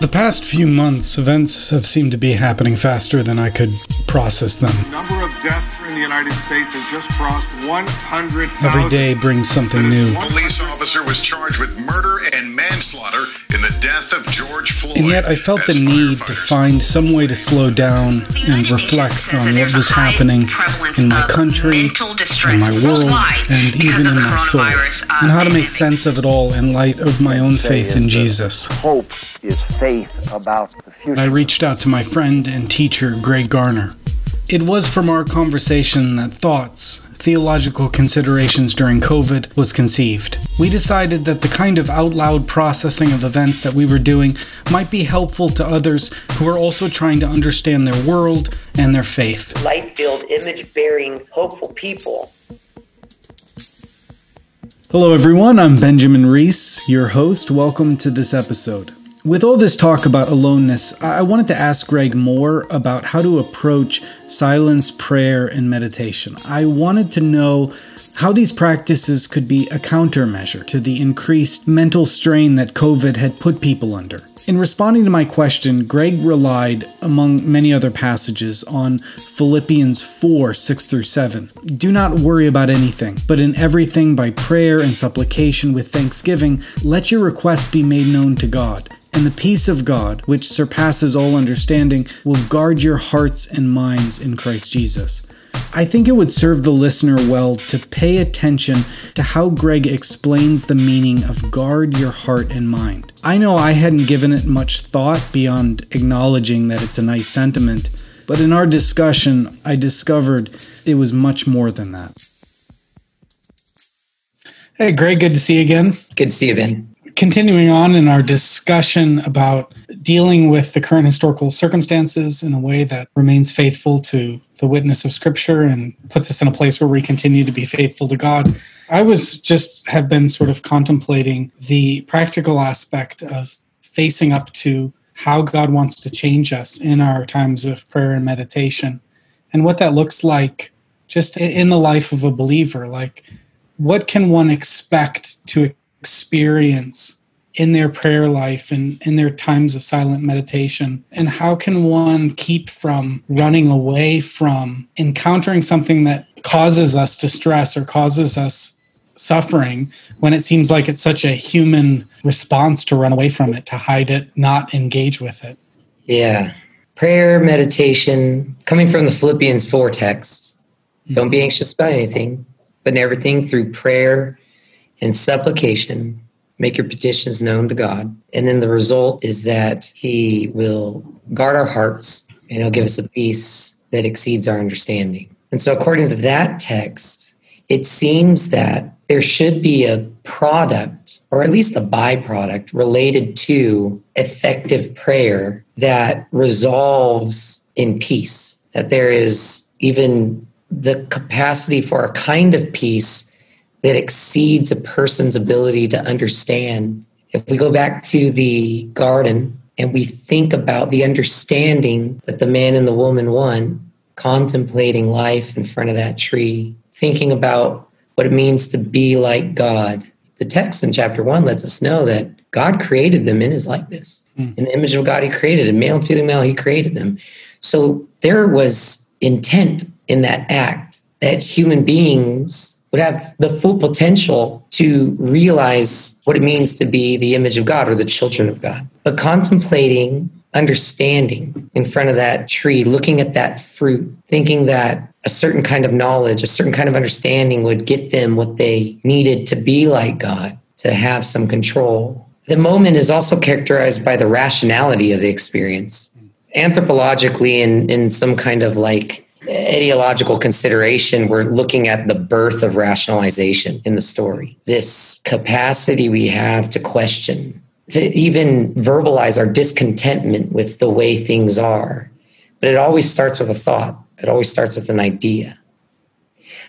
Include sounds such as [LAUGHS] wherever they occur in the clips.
The past few months, events have seemed to be happening faster than I could process them. Number of deaths in the United States have just crossed 100,000. Every day brings something new. one- Police officer was charged with murder and manslaughter in the death of George Floyd. And yet I felt the need to find some way to slow down and reflect on what was happening in my country, in my world, and even in my soul, uh, and how to make sense of it all in light of my own faith in Jesus. Hope is faith about the future. I reached out to my friend and teacher, Greg Garner. It was from our conversation that thoughts, theological considerations during COVID was conceived. We decided that the kind of out loud processing of events that we were doing might be helpful to others who are also trying to understand their world and their faith. light filled, image bearing, hopeful people. Hello, everyone. I'm Benjamin Reese, your host. Welcome to this episode. With all this talk about aloneness, I wanted to ask Greg more about how to approach silence, prayer, and meditation. I wanted to know how these practices could be a countermeasure to the increased mental strain that COVID had put people under. In responding to my question, Greg relied, among many other passages, on Philippians 4 6 through 7. Do not worry about anything, but in everything by prayer and supplication with thanksgiving, let your requests be made known to God. And the peace of God, which surpasses all understanding, will guard your hearts and minds in Christ Jesus. I think it would serve the listener well to pay attention to how Greg explains the meaning of guard your heart and mind. I know I hadn't given it much thought beyond acknowledging that it's a nice sentiment, but in our discussion, I discovered it was much more than that. Hey, Greg, good to see you again Good to see you, Ben. Continuing on in our discussion about dealing with the current historical circumstances in a way that remains faithful to the witness of scripture and puts us in a place where we continue to be faithful to God. I was just have been sort of contemplating the practical aspect of facing up to how God wants to change us in our times of prayer and meditation and what that looks like just in the life of a believer like what can one expect to experience in their prayer life and in their times of silent meditation? And how can one keep from running away from encountering something that causes us distress or causes us suffering when it seems like it's such a human response to run away from it, to hide it, not engage with it? Yeah. Prayer, meditation, coming from the Philippians 4 text. Don't be anxious about anything, but in everything through prayer and supplication, make your petitions known to God. And then the result is that He will guard our hearts and He'll give us a peace that exceeds our understanding. And so, according to that text, it seems that there should be a product or at least a byproduct related to effective prayer that resolves in peace, that there is even the capacity for a kind of peace that exceeds a person's ability to understand. If we go back to the garden and we think about the understanding that the man and the woman won, contemplating life in front of that tree, thinking about what it means to be like God. The text in chapter one lets us know that God created them in his likeness. Hmm. In the image of God, he created them, male and female, he created them. So there was intent in that act that human beings would have the full potential to realize what it means to be the image of God or the children of God. But contemplating, understanding in front of that tree, looking at that fruit, thinking that a certain kind of knowledge, a certain kind of understanding would get them what they needed to be like God, to have some control. The moment is also characterized by the rationality of the experience. Anthropologically, in, in some kind of like ideological consideration, we're looking at the birth of rationalization in the story. This capacity we have to question, to even verbalize our discontentment with the way things are. But it always starts with a thought, it always starts with an idea.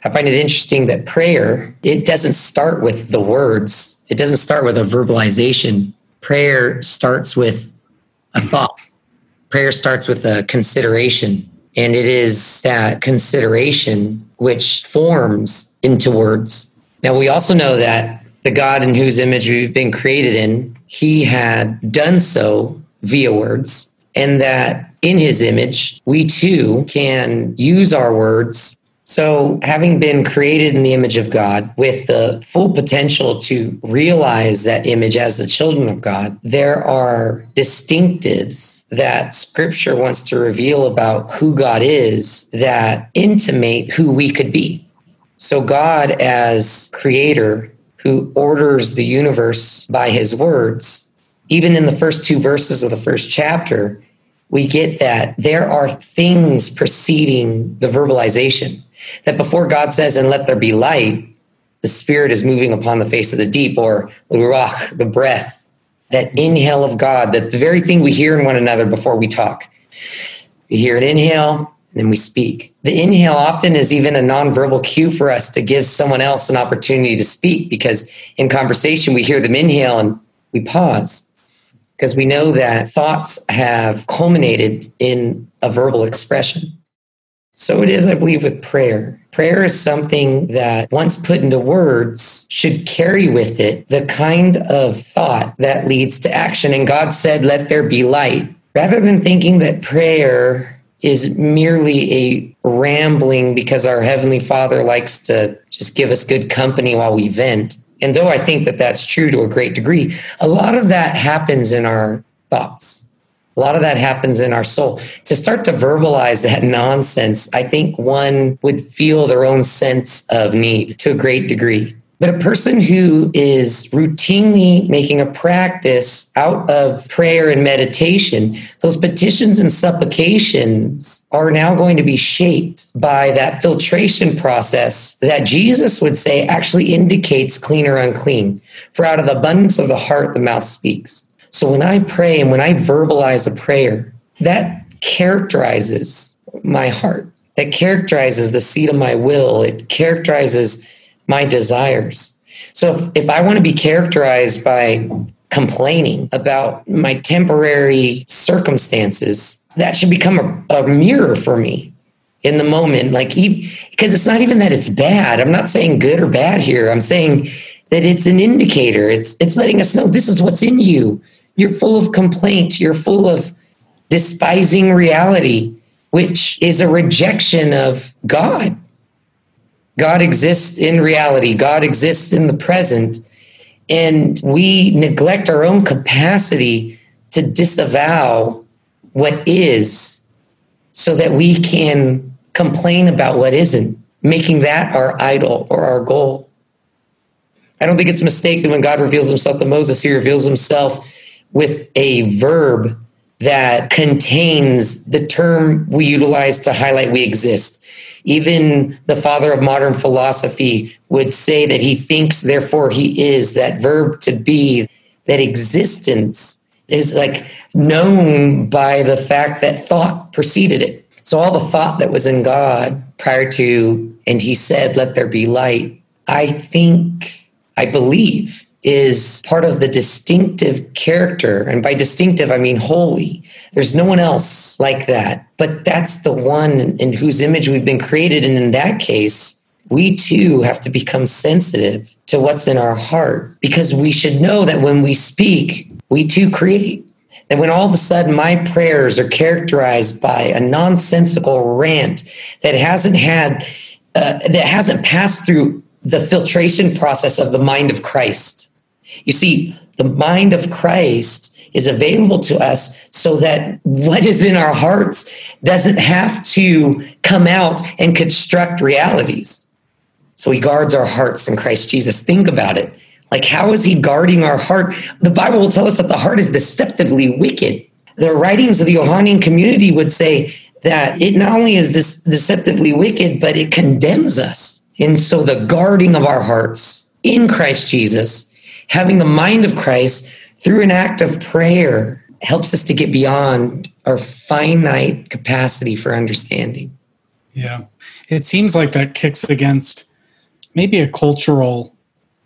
I find it interesting that prayer, it doesn't start with the words, it doesn't start with a verbalization. Prayer starts with a thought. Prayer starts with a consideration. And it is that consideration which forms into words. Now, we also know that the God in whose image we've been created in, he had done so via words, and that in his image, we too can use our words. So, having been created in the image of God with the full potential to realize that image as the children of God, there are distinctives that scripture wants to reveal about who God is that intimate who we could be. So, God, as creator who orders the universe by his words, even in the first two verses of the first chapter, we get that there are things preceding the verbalization. That before God says, and let there be light, the Spirit is moving upon the face of the deep, or the ruach, the breath, that inhale of God, that the very thing we hear in one another before we talk. We hear an inhale, and then we speak. The inhale often is even a nonverbal cue for us to give someone else an opportunity to speak because in conversation we hear them inhale and we pause because we know that thoughts have culminated in a verbal expression. So it is, I believe, with prayer. Prayer is something that, once put into words, should carry with it the kind of thought that leads to action. And God said, Let there be light. Rather than thinking that prayer is merely a rambling because our Heavenly Father likes to just give us good company while we vent, and though I think that that's true to a great degree, a lot of that happens in our thoughts. A lot of that happens in our soul. To start to verbalize that nonsense, I think one would feel their own sense of need to a great degree. But a person who is routinely making a practice out of prayer and meditation, those petitions and supplications are now going to be shaped by that filtration process that Jesus would say actually indicates clean or unclean. For out of the abundance of the heart, the mouth speaks. So when I pray and when I verbalize a prayer, that characterizes my heart. That characterizes the seat of my will. It characterizes my desires. So if, if I want to be characterized by complaining about my temporary circumstances, that should become a, a mirror for me in the moment. Like, because it's not even that it's bad. I'm not saying good or bad here. I'm saying that it's an indicator. It's it's letting us know this is what's in you. You're full of complaint. You're full of despising reality, which is a rejection of God. God exists in reality, God exists in the present. And we neglect our own capacity to disavow what is so that we can complain about what isn't, making that our idol or our goal. I don't think it's a mistake that when God reveals himself to Moses, he reveals himself with a verb that contains the term we utilize to highlight we exist. Even the father of modern philosophy would say that he thinks, therefore he is. That verb to be, that existence is like known by the fact that thought preceded it. So all the thought that was in God prior to, and he said, let there be light, I think, I believe is part of the distinctive character. And by distinctive, I mean holy. There's no one else like that. But that's the one in whose image we've been created. And in that case, we too have to become sensitive to what's in our heart because we should know that when we speak, we too create. And when all of a sudden my prayers are characterized by a nonsensical rant that hasn't had, uh, that hasn't passed through the filtration process of the mind of Christ, you see, the mind of Christ is available to us so that what is in our hearts doesn't have to come out and construct realities. So he guards our hearts in Christ Jesus. Think about it. Like, how is he guarding our heart? The Bible will tell us that the heart is deceptively wicked. The writings of the Johannine community would say that it not only is this deceptively wicked, but it condemns us. And so the guarding of our hearts in Christ Jesus having the mind of Christ through an act of prayer helps us to get beyond our finite capacity for understanding. Yeah. It seems like that kicks against maybe a cultural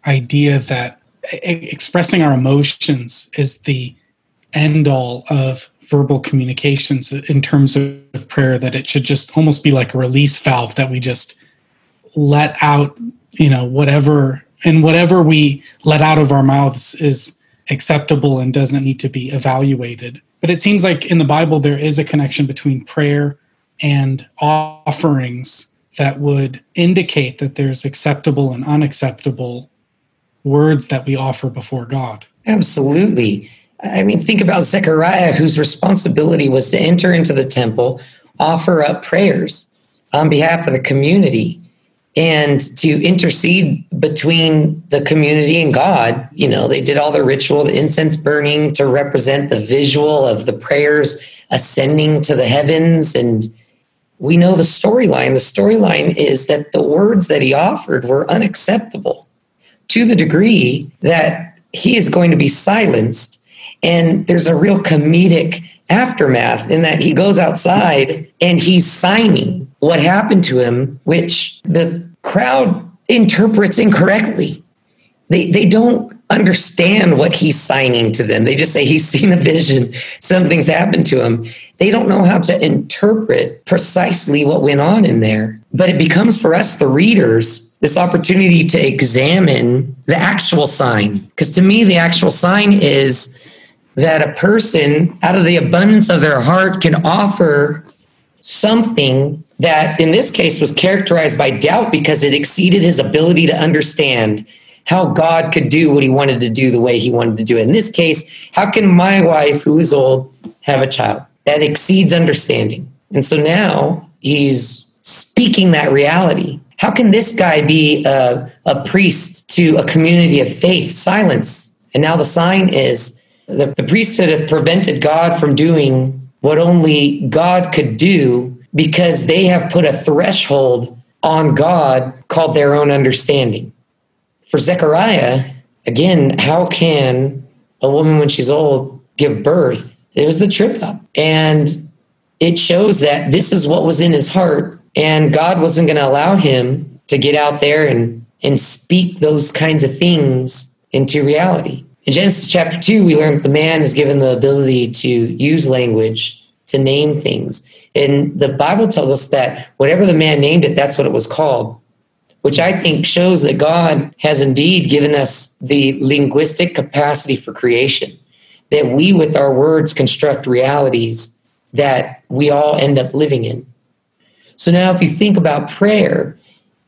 idea that expressing our emotions is the end all of verbal communications in terms of prayer that it should just almost be like a release valve that we just let out you know whatever and whatever we let out of our mouths is acceptable and doesn't need to be evaluated. But it seems like in the Bible, there is a connection between prayer and offerings that would indicate that there's acceptable and unacceptable words that we offer before God. Absolutely. I mean, think about Zechariah, whose responsibility was to enter into the temple, offer up prayers on behalf of the community, and to intercede between the community and God. You know, they did all the ritual, the incense burning to represent the visual of the prayers ascending to the heavens. And we know the storyline. The storyline is that the words that he offered were unacceptable to the degree that he is going to be silenced and there's a real comedic aftermath in that he goes outside and he's signing what happened to him, which the crowd interprets incorrectly. They, they don't understand what he's signing to them. They just say he's [LAUGHS] seen a vision, something's happened to him. They don't know how to interpret precisely what went on in there. But it becomes for us, the readers, this opportunity to examine the actual sign. Because to me, the actual sign is that a person, out of the abundance of their heart, can offer something that, in this case, was characterized by doubt because it exceeded his ability to understand how God could do what he wanted to do the way he wanted to do it. In this case, how can my wife, who is old, have a child? That exceeds understanding. And so now he's speaking that reality. How can this guy be a, a priest to a community of faith? Silence. And now the sign is the, the priesthood have prevented God from doing what only God could do because they have put a threshold on God called their own understanding. For Zechariah, again, how can a woman when she's old give birth? It was the trip up. And it shows that this is what was in his heart. And God wasn't going to allow him to get out there and, and speak those kinds of things into reality. In Genesis chapter 2, we learn that the man is given the ability to use language, to name things. And the Bible tells us that whatever the man named it, that's what it was called, which I think shows that God has indeed given us the linguistic capacity for creation, that we, with our words, construct realities that we all end up living in. So now, if you think about prayer,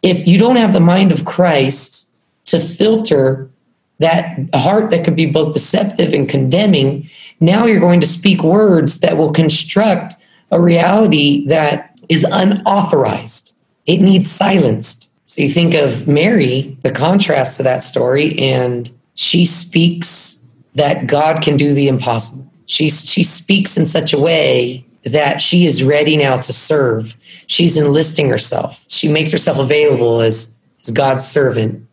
if you don't have the mind of Christ to filter that heart that could be both deceptive and condemning, now you're going to speak words that will construct a reality that is unauthorized. It needs silenced. So you think of Mary, the contrast to that story, and she speaks that God can do the impossible. She, she speaks in such a way that she is ready now to serve. She's enlisting herself. She makes herself available as, as God's servant.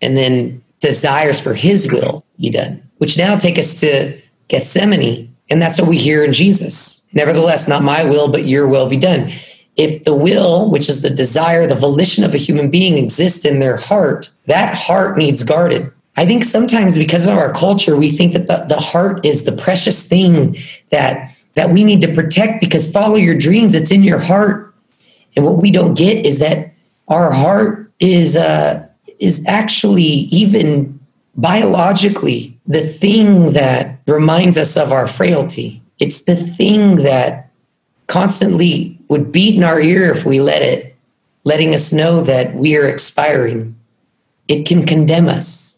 And then desires for his will be done, which now take us to Gethsemane. And that's what we hear in Jesus. Nevertheless, not my will, but your will be done. If the will, which is the desire, the volition of a human being exists in their heart, that heart needs guarded. I think sometimes because of our culture, we think that the, the heart is the precious thing that that we need to protect because follow your dreams, it's in your heart. And what we don't get is that our heart is uh, is actually even biologically the thing that reminds us of our frailty. It's the thing that constantly would beat in our ear if we let it, letting us know that we are expiring. It can condemn us.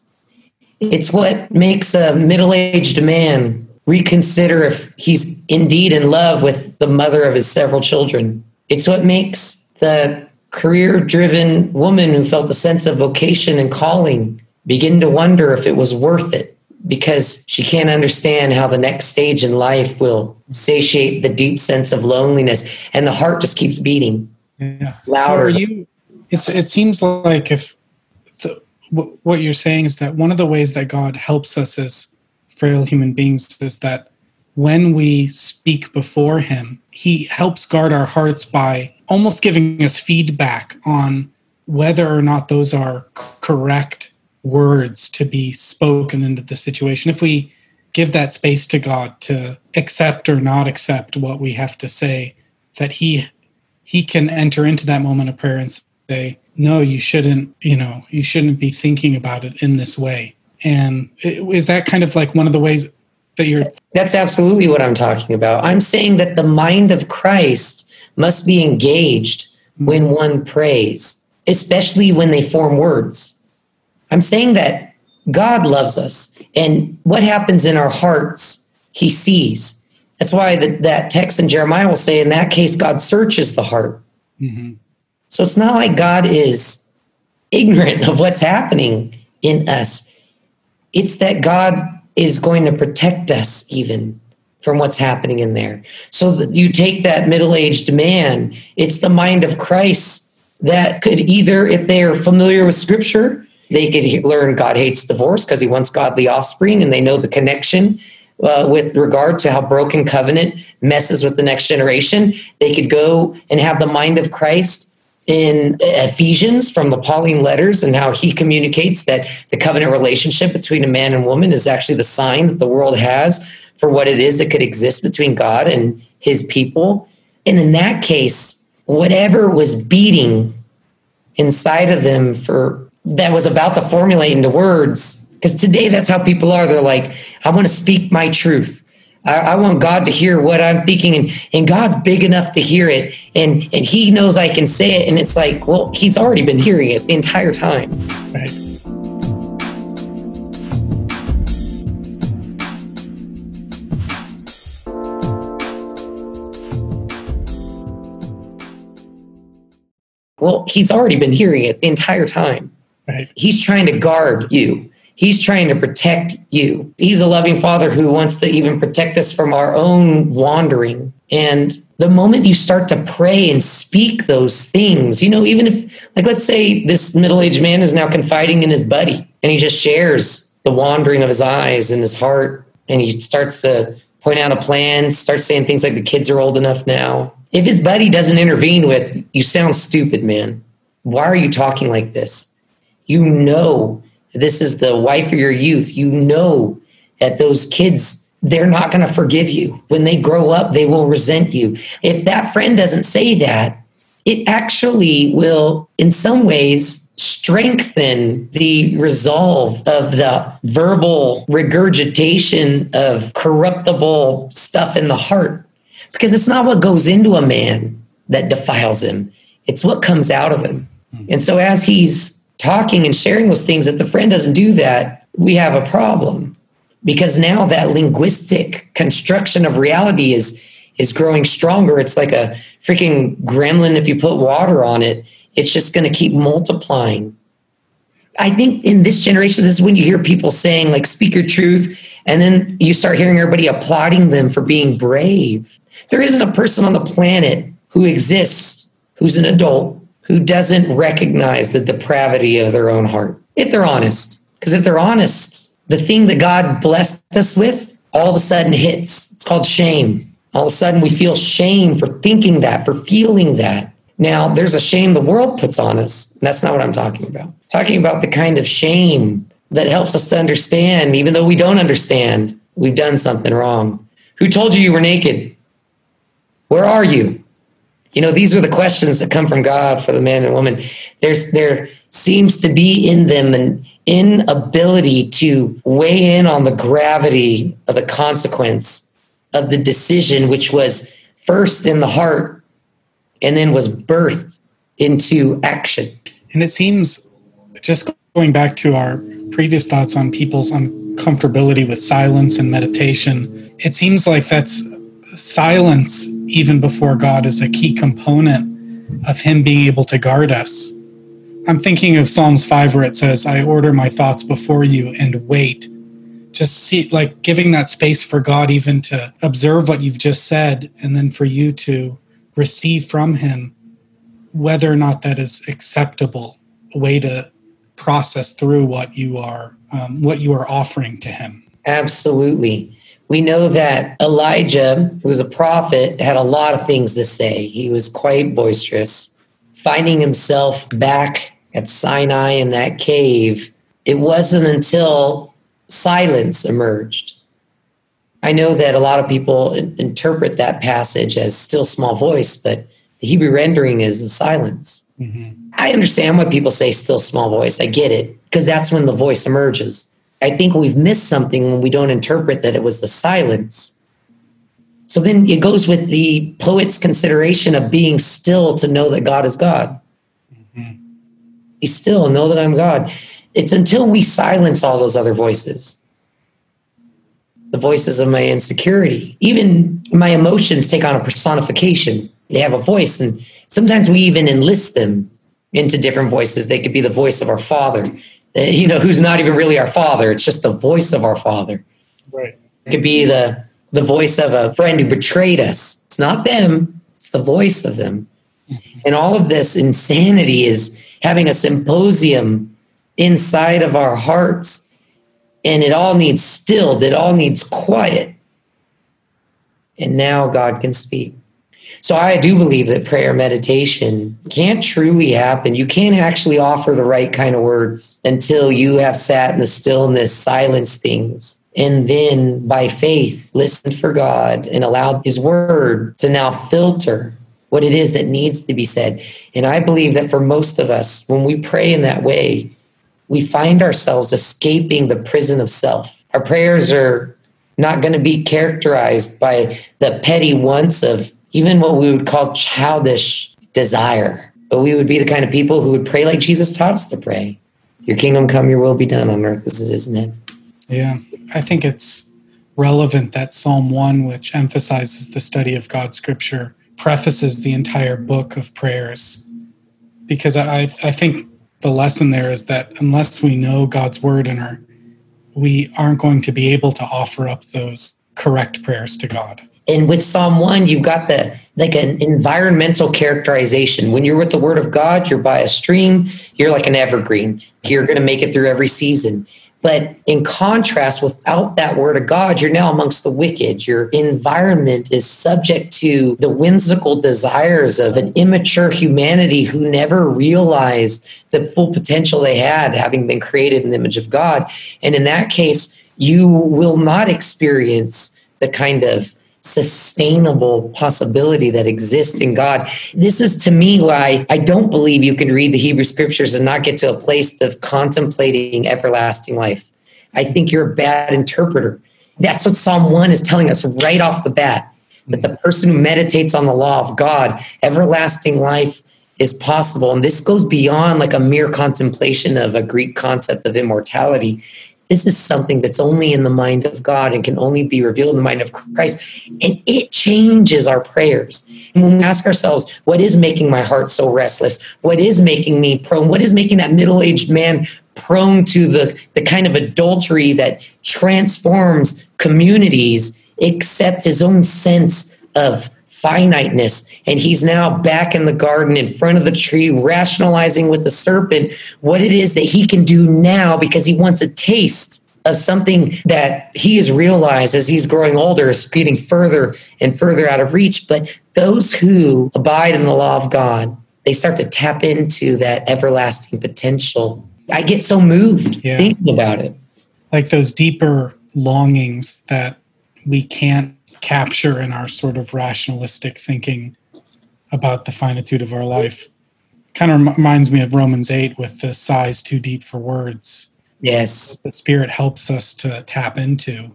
It's what makes a middle aged man reconsider if he's indeed in love with the mother of his several children. It's what makes the career driven woman who felt a sense of vocation and calling begin to wonder if it was worth it because she can't understand how the next stage in life will satiate the deep sense of loneliness and the heart just keeps beating yeah. louder. So you it's it seems like if the, what you're saying is that one of the ways that God helps us as frail human beings is that when we speak before him he helps guard our hearts by almost giving us feedback on whether or not those are correct words to be spoken into the situation. If we give that space to God to accept or not accept what we have to say, that He He can enter into that moment of prayer and say, "No, you shouldn't. You know, you shouldn't be thinking about it in this way." And is that kind of like one of the ways that you're? That's absolutely what I'm talking about. I'm saying that the mind of Christ must be engaged when mm-hmm. one prays, especially when they form words. I'm saying that God loves us, and what happens in our hearts, He sees. That's why the, that text in Jeremiah will say, in that case, God searches the heart. Mm-hmm. So it's not like God is ignorant of what's happening in us. It's that God is going to protect us even from what's happening in there. So that you take that middle aged man, it's the mind of Christ that could either, if they are familiar with scripture, they could learn God hates divorce because he wants godly offspring and they know the connection uh, with regard to how broken covenant messes with the next generation. They could go and have the mind of Christ in Ephesians from the Pauline letters and how he communicates that the covenant relationship between a man and woman is actually the sign that the world has for what it is that could exist between God and his people. And in that case, whatever was beating inside of them for that was about to formulate into words, because today that's how people are. They're like, I want to speak my truth. I, I, want God to hear what I'm thinking, and, and God's big enough to hear it, and and He knows I can say it, and it's like, well, He's already been hearing it the entire time. Right. Well, He's already been hearing it the entire time. Right. He's trying to guard you. He's trying to protect you. He's a loving father who wants to even protect us from our own wandering. And the moment you start to pray and speak those things, you know, even if, like, let's say this middle aged man is now confiding in his buddy and he just shares the wandering of his eyes and his heart, and he starts to point out a plan, starts saying things like the kids are old enough now. If his buddy doesn't intervene with, you sound stupid, man. Why are you talking like this? You know this is the wife of your youth, you know that those kids, they're not going to forgive you. When they grow up, they will resent you. If that friend doesn't say that, it actually will, in some ways, strengthen the resolve of the verbal regurgitation of corruptible stuff in the heart. Because it's not what goes into a man that defiles him, it's what comes out of him. Hmm. And so, as he's talking and sharing those things, if the friend doesn't do that, we have a problem because now that linguistic construction of reality is is growing stronger. It's like a freaking gremlin. If you put water on it, it's just going to keep multiplying. I think in this generation, this is when you hear people saying, like, speak your truth. And then you start hearing everybody applauding them for being brave. There isn't a person on the planet who exists who's an adult who doesn't recognize the depravity of their own heart, if they're honest. Because if they're honest, the thing that God blessed us with all of a sudden hits. It's called shame. All of a sudden, we feel shame for thinking that, for feeling that. Now, there's a shame the world puts on us. That's not what I'm talking about. I'm talking about the kind of shame that helps us to understand, even though we don't understand, we've done something wrong. Who told you you were naked? Where are you? You know, these are the questions that come from God for the man and woman. There's there seems to be in them an inability to weigh in on the gravity of the consequence of the decision, which was first in the heart and then was birthed into action. And it seems just going back to our previous thoughts on people's uncomfortability with silence and meditation, it seems like that's silence even before God is a key component of Him being able to guard us. I'm thinking of Psalms 5 where it says, I order my thoughts before you and wait. Just see, like giving that space for God even to observe what you've just said and then for you to receive from Him whether or not that is acceptable, a way to process through what you are um, what you are offering to him absolutely we know that Elijah, who was a prophet, had a lot of things to say. He was quite boisterous. Finding himself back at Sinai in that cave, it wasn't until silence emerged. I know that a lot of people interpret that passage as still small voice, but the Hebrew rendering is a silence. Mm-hmm. I understand why people say still small voice. I get it because that's when the voice emerges. I think we've missed something when we don't interpret that it was the silence. So then it goes with the poet's consideration of being still to know that God is God. Mm-hmm. Be still, know that I'm God. It's until we silence all those other voices, the voices of my insecurity, even my emotions take on a personification. They have a voice, and sometimes we even enlist them into different voices. They could be the voice of our father, you know, who's not even really our father. It's just the voice of our father. Right. It could be the the voice of a friend who betrayed us. It's not them, it's the voice of them. Mm-hmm. And all of this insanity is having a symposium inside of our hearts, and it all needs stilled, it all needs quiet. And now God can speak. So I do believe that prayer meditation can't truly happen. You can't actually offer the right kind of words until you have sat in the stillness, silence things, and then by faith listen for God and allow His Word to now filter what it is that needs to be said. And I believe that for most of us, when we pray in that way, we find ourselves escaping the prison of self. Our prayers are not going to be characterized by the petty wants of even what we would call childish desire. But we would be the kind of people who would pray like Jesus taught us to pray. Your kingdom come, your will be done on earth as it is in heaven. Yeah, I think it's relevant that Psalm 1, which emphasizes the study of God's scripture, prefaces the entire book of prayers. Because I, I think the lesson there is that unless we know God's word and are, we aren't going to be able to offer up those correct prayers to God and with psalm 1 you've got the like an environmental characterization. When you're with the word of god you're by a stream you're like an evergreen. You're going to make it through every season. But in contrast without that word of god you're now amongst the wicked. Your environment is subject to the whimsical desires of an immature humanity who never realized the full potential they had having been created in the image of god. And in that case you will not experience the kind of sustainable possibility that exists in God. This is to me why I don't believe you can read the Hebrew scriptures and not get to a place of contemplating everlasting life. I think you're a bad interpreter. That's what Psalm 1 is telling us right off the bat that the person who meditates on the law of God, everlasting life is possible. And this goes beyond like a mere contemplation of a Greek concept of immortality this is something that's only in the mind of God and can only be revealed in the mind of Christ. And it changes our prayers. And when we ask ourselves, what is making my heart so restless? What is making me prone? What is making that middle aged man prone to the, the kind of adultery that transforms communities, except his own sense of finiteness. And he's now back in the garden in front of the tree, rationalizing with the serpent what it is that he can do now because he wants a taste of something that he has realized as he's growing older is getting further and further out of reach. But those who abide in the law of God, they start to tap into that everlasting potential. I get so moved yeah. thinking about it. Like those deeper longings that we can't capture in our sort of rationalistic thinking about the finitude of our life. Kind of reminds me of Romans 8 with the sighs too deep for words. Yes. The spirit helps us to tap into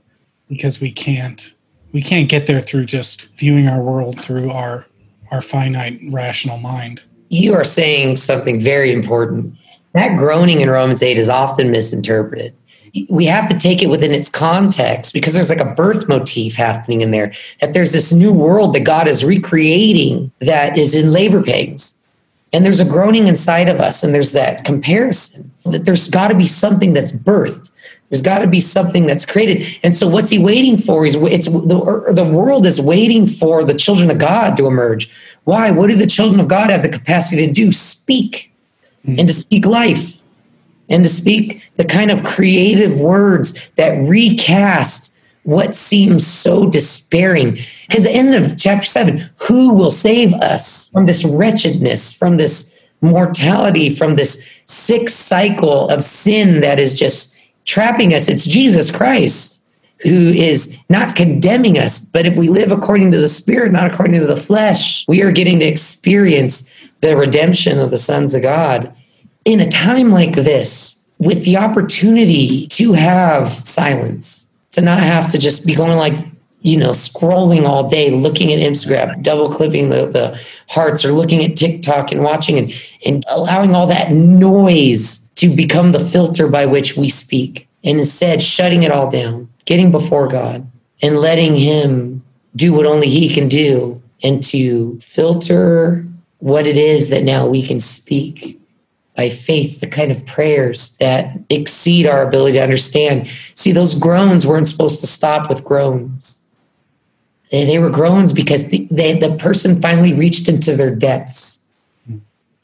because we can't we can't get there through just viewing our world through our our finite rational mind. You are saying something very important. That groaning in Romans 8 is often misinterpreted we have to take it within its context because there's like a birth motif happening in there that there's this new world that god is recreating that is in labor pains. And there's a groaning inside of us and there's that comparison that there's got to be something that's birthed. There's got to be something that's created. And so what's he waiting for is it's the, the world is waiting for the children of god to emerge. Why? What do the children of god have the capacity to do? Speak. Mm-hmm. and to speak life and to speak the kind of creative words that recast what seems so despairing. Because the end of chapter seven, who will save us from this wretchedness, from this mortality, from this sick cycle of sin that is just trapping us? It's Jesus Christ who is not condemning us, but if we live according to the Spirit, not according to the flesh, we are getting to experience the redemption of the sons of God in a time like this, with the opportunity to have silence, to not have to just be going like, you know, scrolling all day, looking at Instagram, double clipping the, the hearts, or looking at TikTok and watching and, and allowing all that noise to become the filter by which we speak. And instead, shutting it all down, getting before God, and letting Him do what only He can do, and to filter what it is that now we can speak by faith, the kind of prayers that exceed our ability to understand. See, those groans weren't supposed to stop with groans. They, they were groans because the, they, the person finally reached into their depths.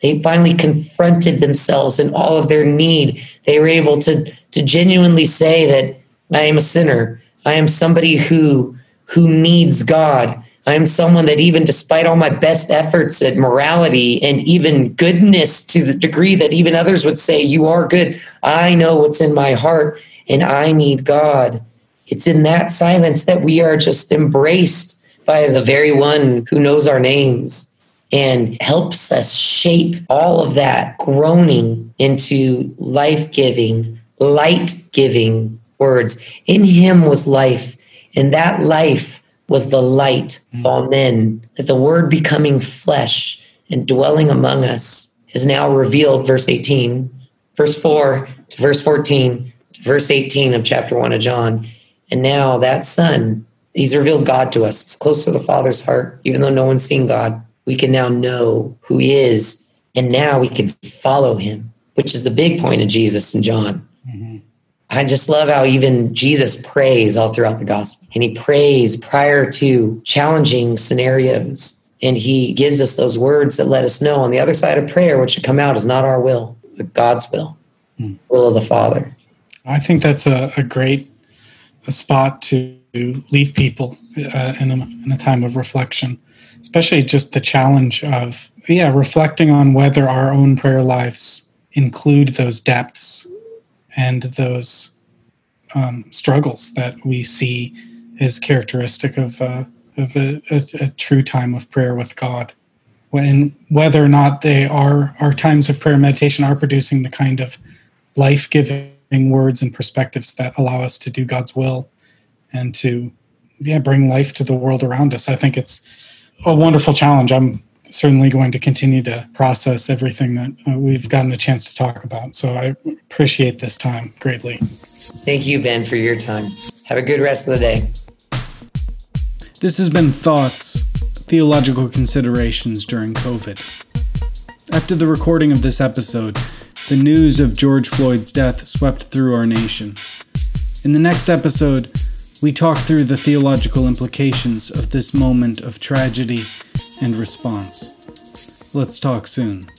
They finally confronted themselves in all of their need. They were able to, to genuinely say that I am a sinner. I am somebody who, who needs God. I am someone that, even despite all my best efforts at morality and even goodness to the degree that even others would say, You are good, I know what's in my heart and I need God. It's in that silence that we are just embraced by the very one who knows our names and helps us shape all of that groaning into life giving, light giving words. In him was life, and that life was the light of all men, that the word becoming flesh and dwelling among us is now revealed, verse 18, verse 4 to verse 14, to verse 18 of chapter 1 of John. And now that Son, He's revealed God to us. It's close to the Father's heart. Even though no one's seen God, we can now know who He is. And now we can follow Him, which is the big point of Jesus and John. I just love how even Jesus prays all throughout the gospel. And he prays prior to challenging scenarios. And he gives us those words that let us know on the other side of prayer, what should come out is not our will, but God's will, hmm. will of the Father. I think that's a, a great a spot to leave people uh, in, a, in a time of reflection, especially just the challenge of, yeah, reflecting on whether our own prayer lives include those depths and those um, struggles that we see is characteristic of, uh, of a, a, a, true time of prayer with God. When whether or not they are our times of prayer and meditation are producing the kind of life giving words and perspectives that allow us to do God's will and to yeah bring life to the world around us. I think it's a wonderful challenge. I'm certainly going to continue to process everything that uh, we've gotten a chance to talk about. So I appreciate this time greatly. Thank you, Ben, for your time. Have a good rest of the day. This has been Thoughts Theological Considerations During COVID. After the recording of this episode, the news of George Floyd's death swept through our nation. In the next episode, we talk through the theological implications of this moment of tragedy and response. Let's talk soon.